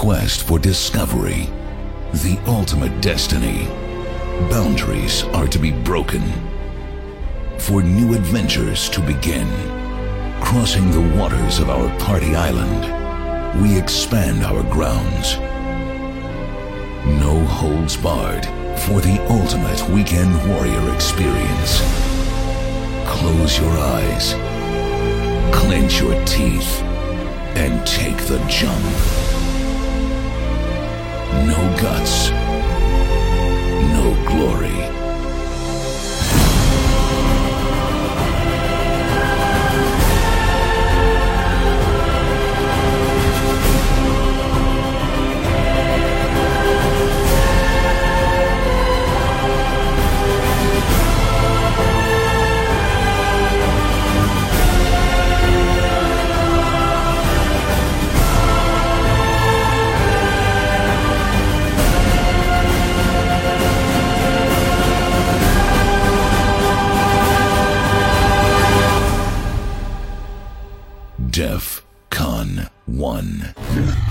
quest for discovery, the ultimate destiny, boundaries are to be broken. For new adventures to begin, crossing the waters of our party island, we expand our grounds. No holds barred for the ultimate weekend warrior experience. Close your eyes, clench your teeth, and take the jump. No guts, no glory. Def Con 1.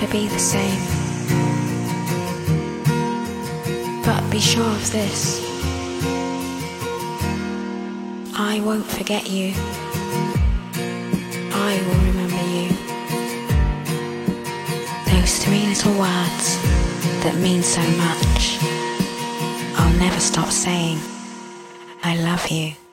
Nothing will ever be the same. But be sure of this I won't forget you. I will remember you. Those three little words that mean so much. I'll never stop saying, I love you.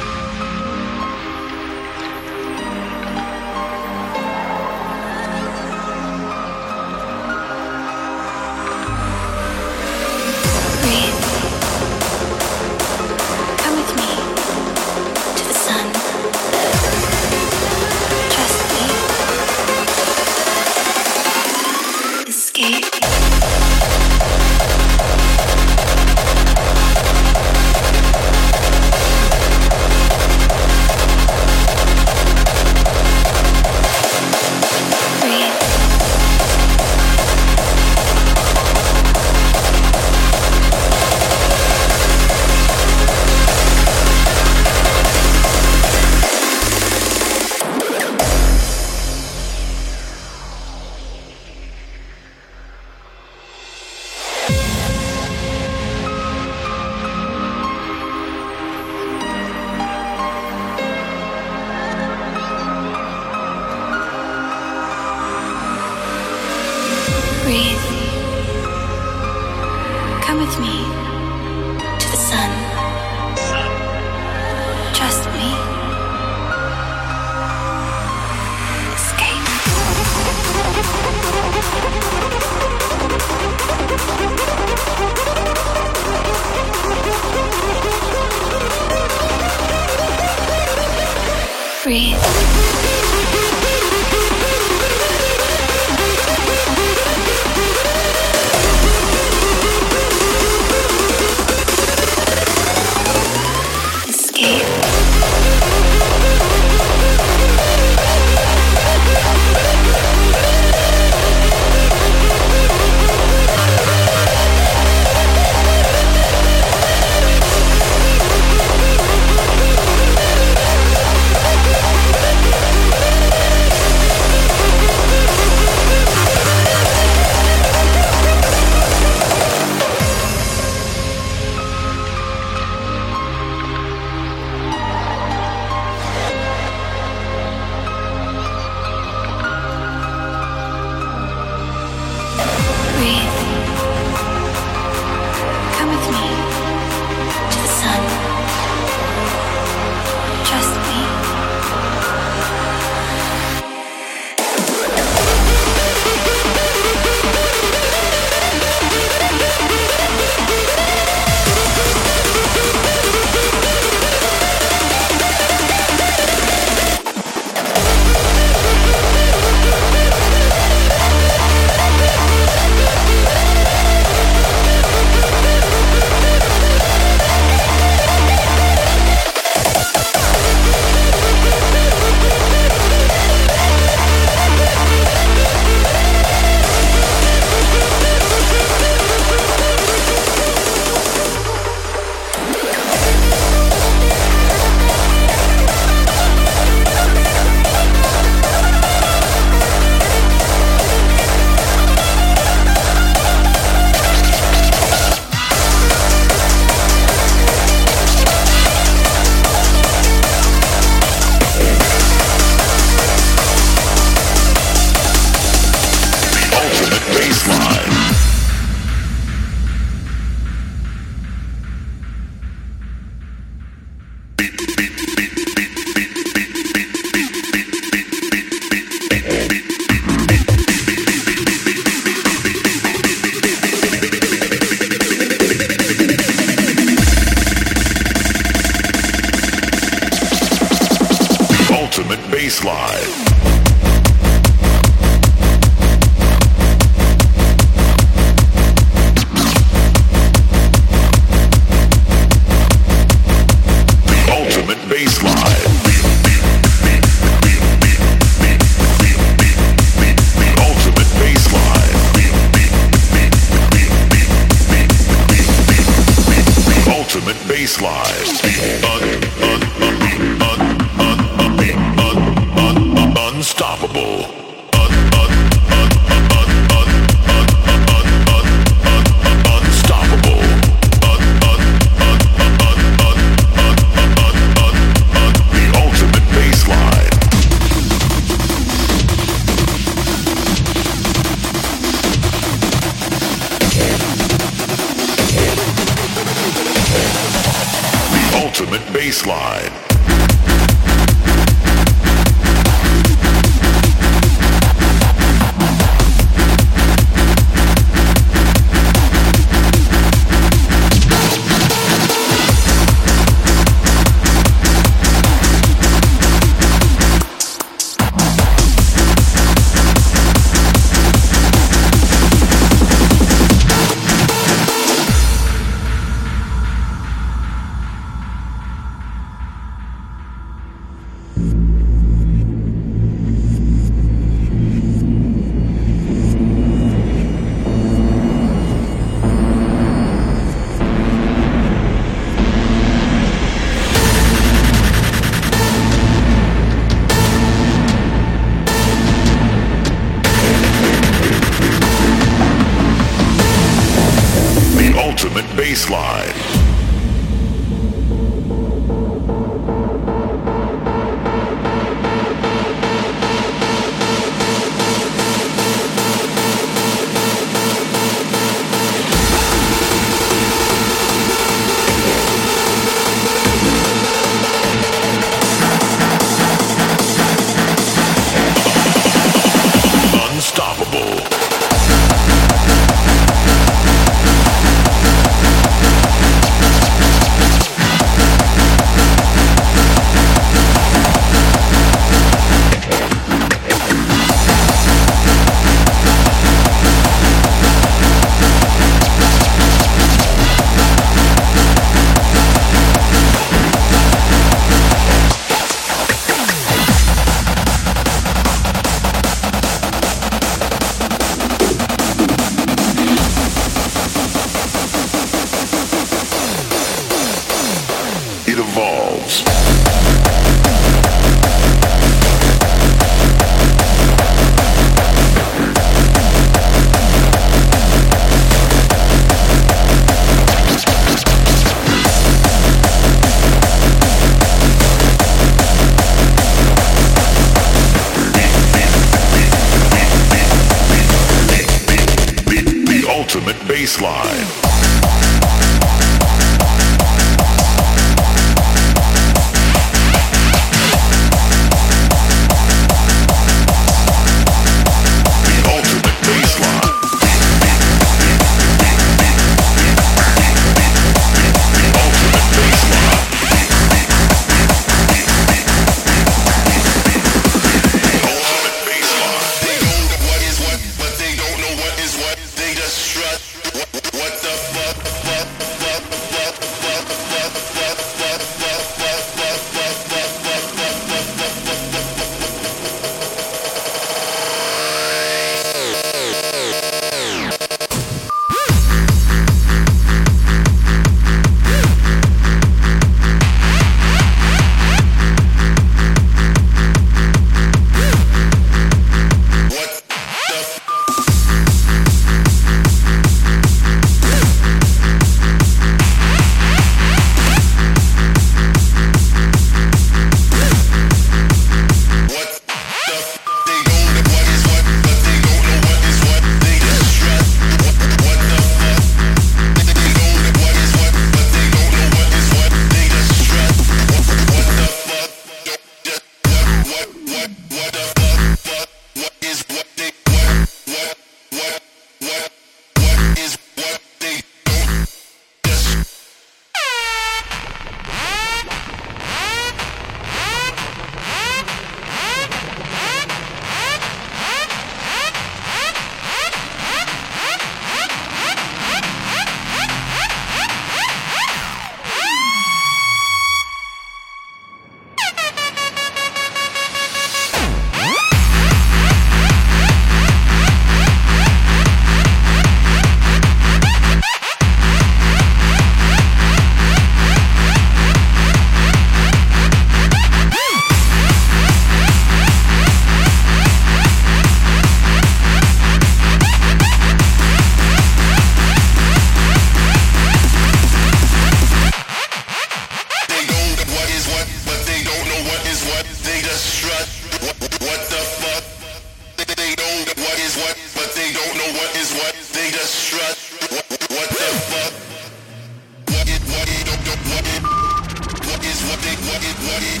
what is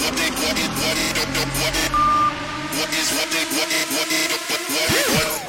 what they what what what what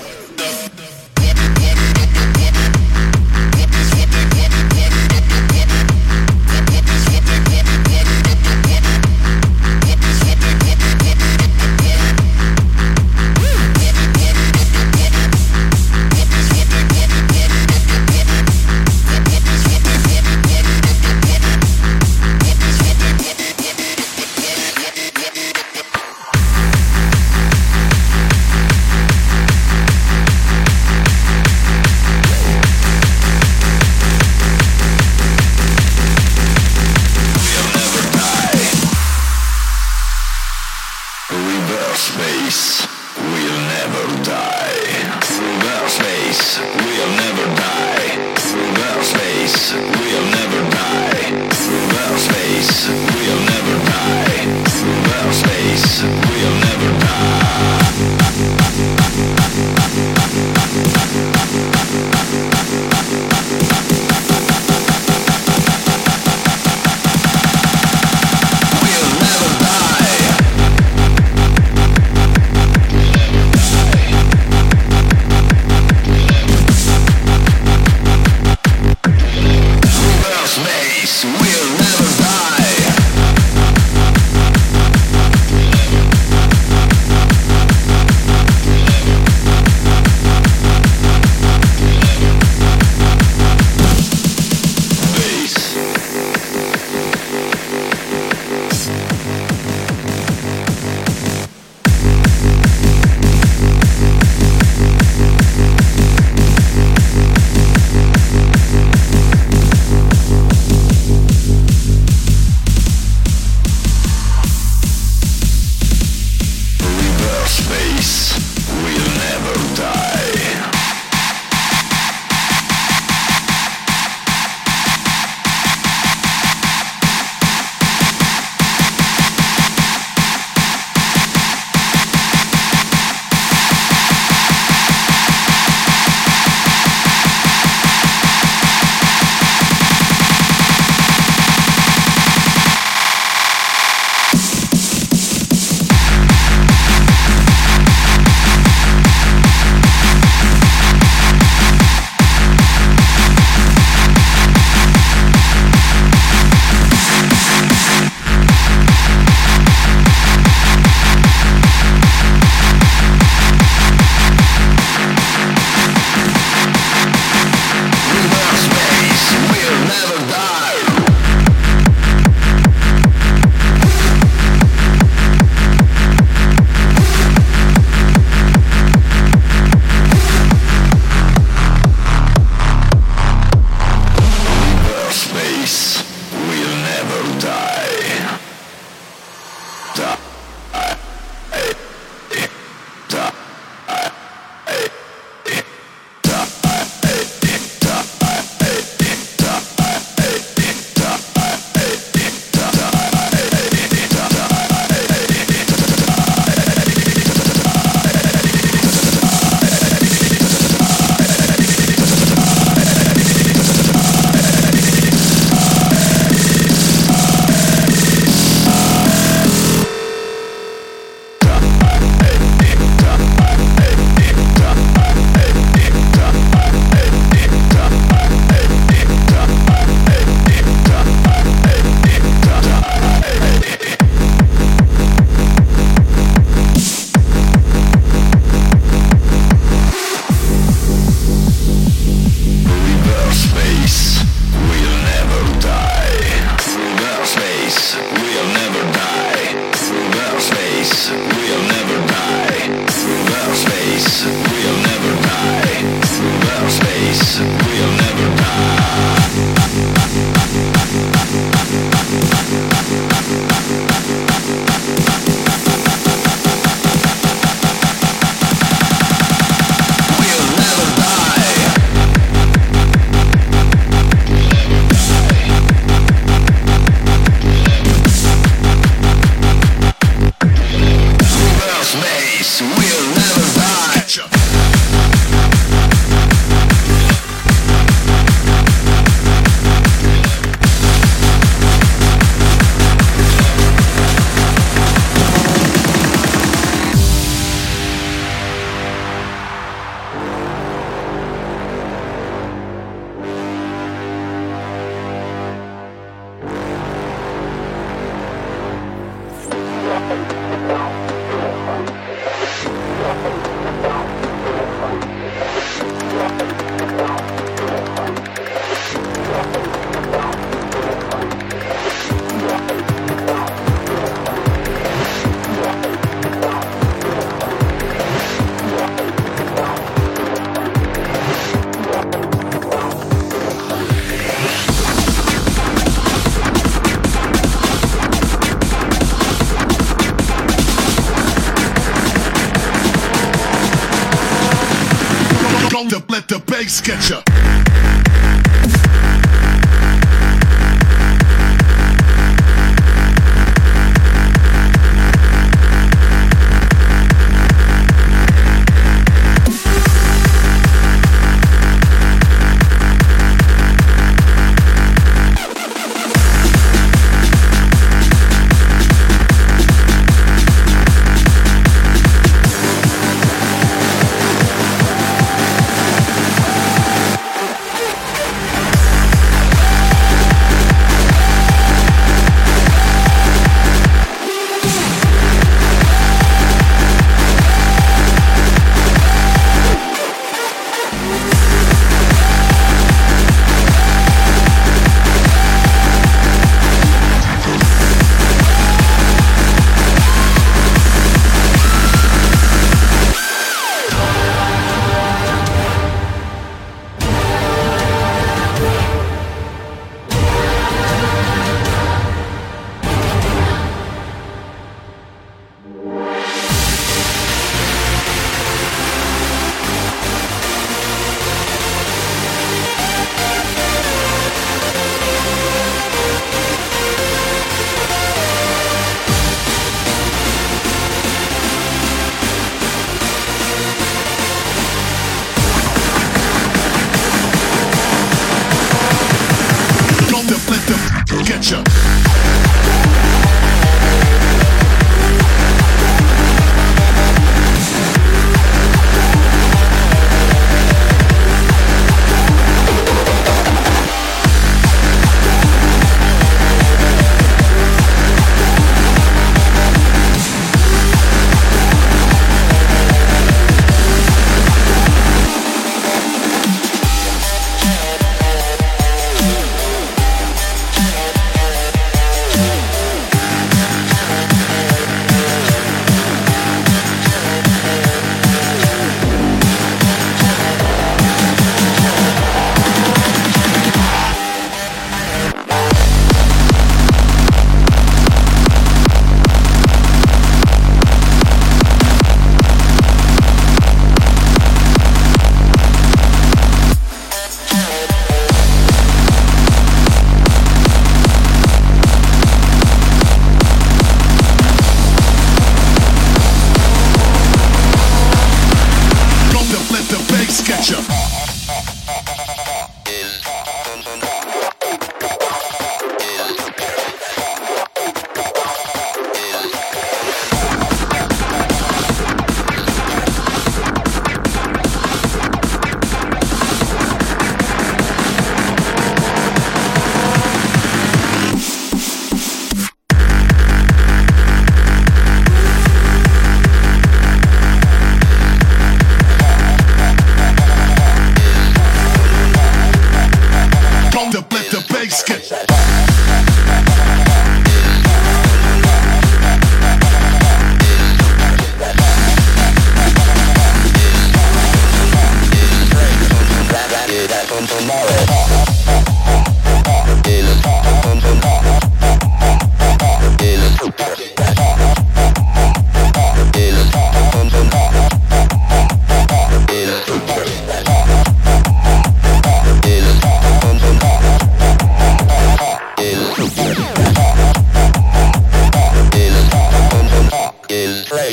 the bass get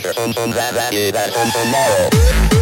later, until that, that, that, until tomorrow.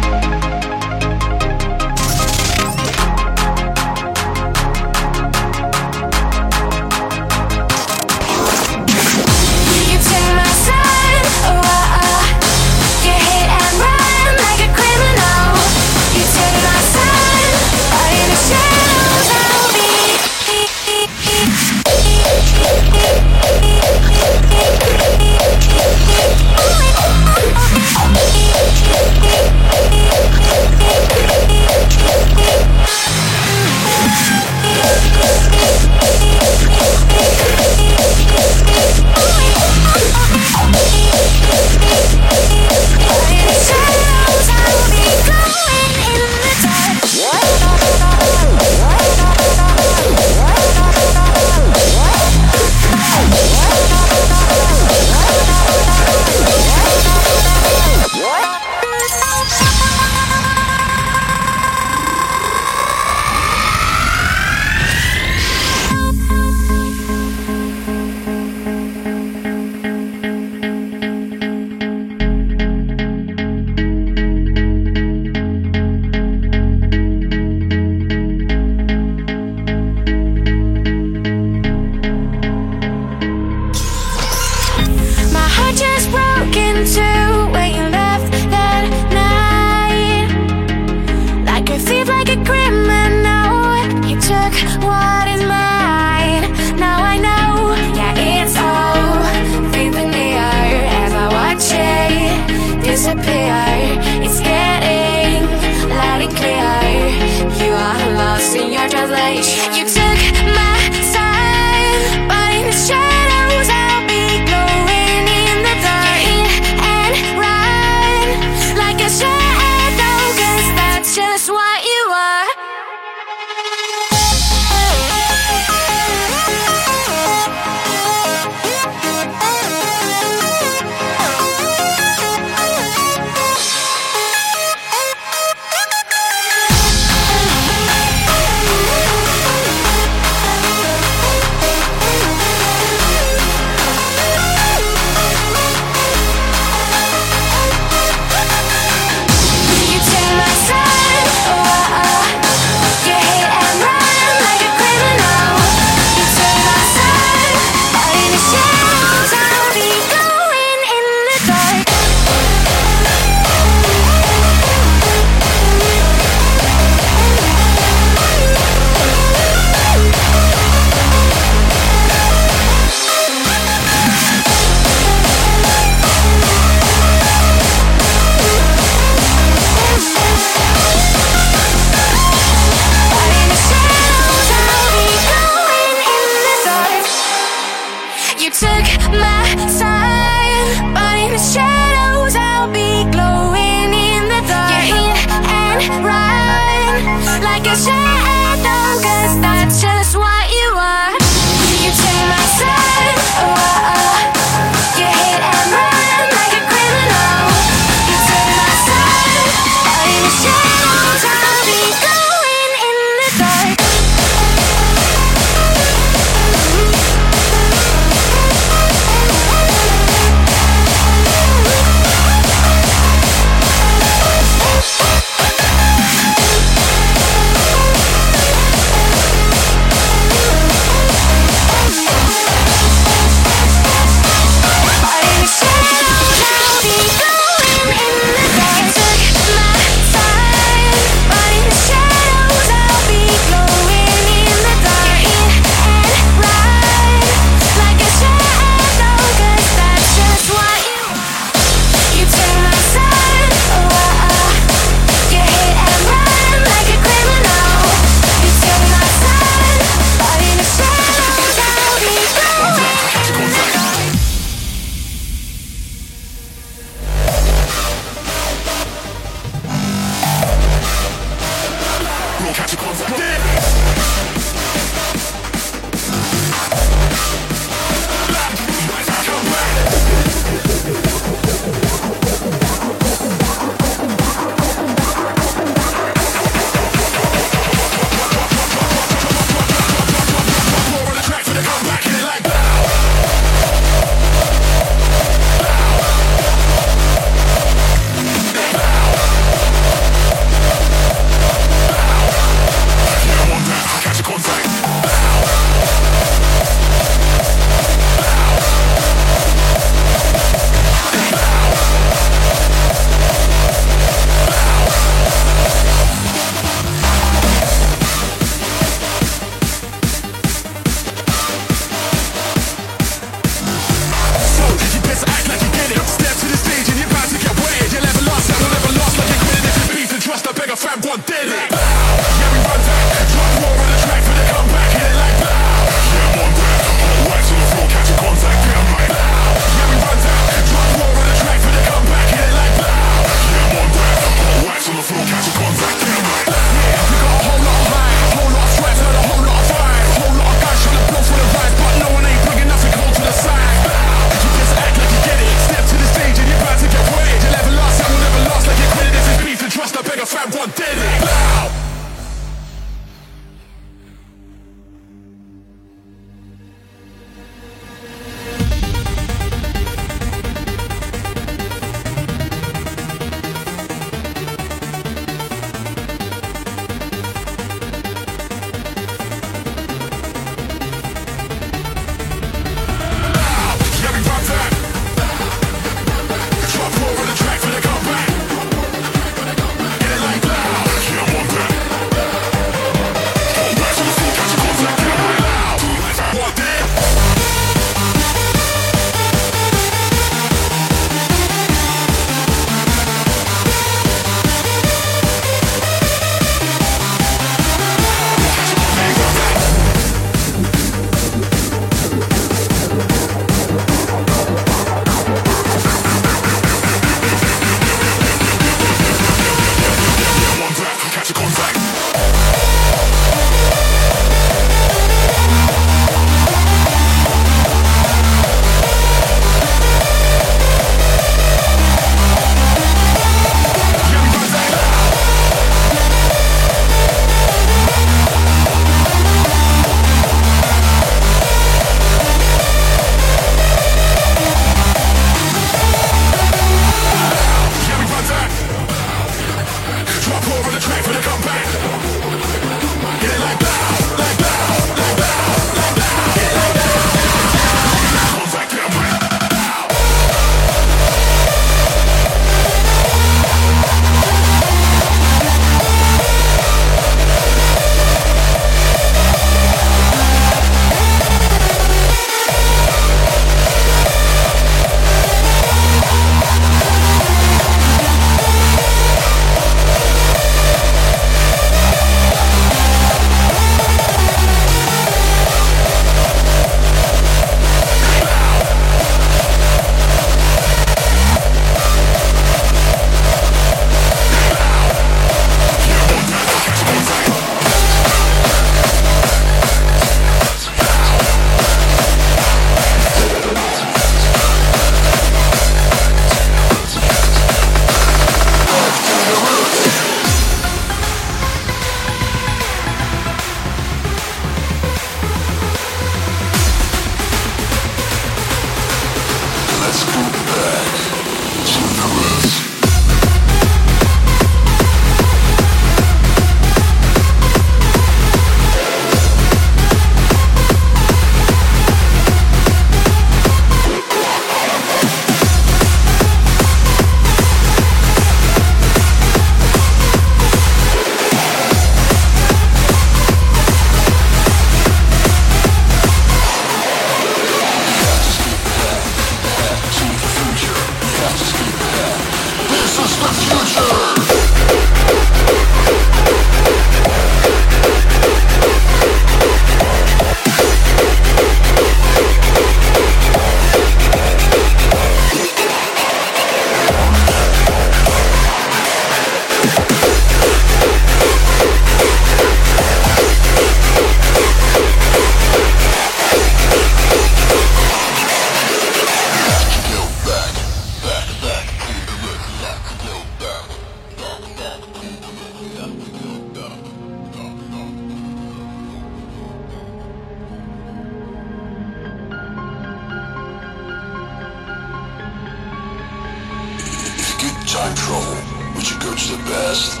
Time trouble, would you go to the past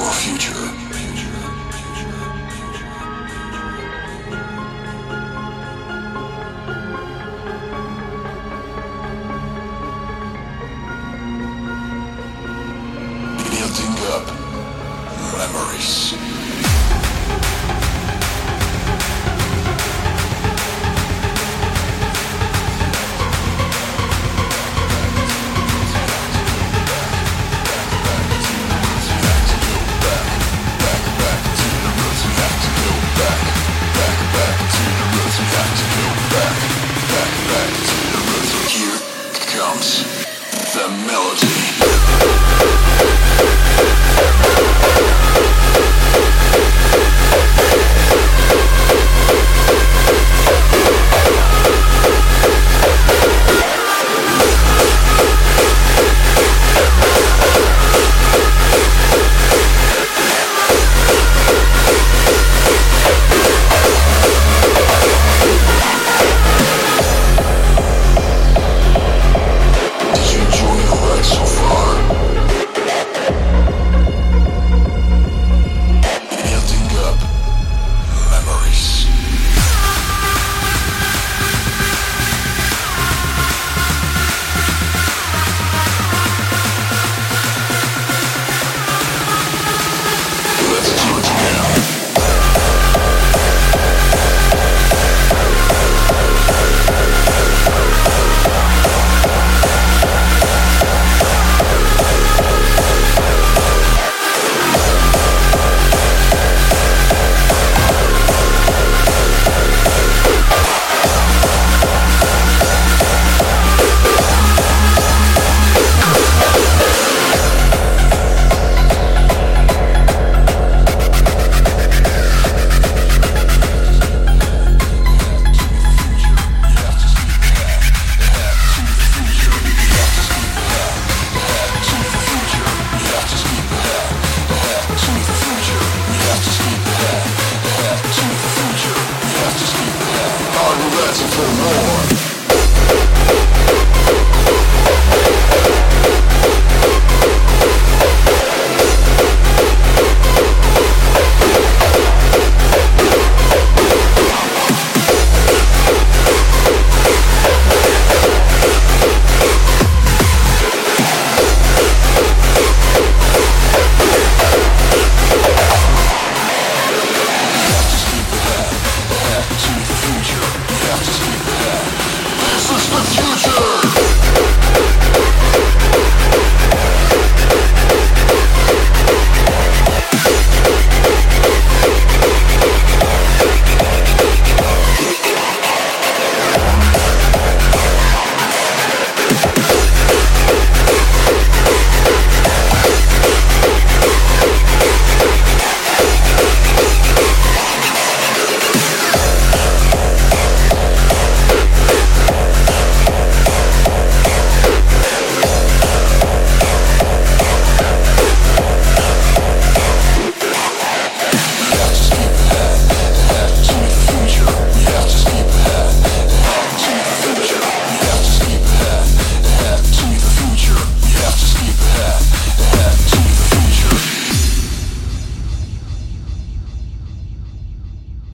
or future?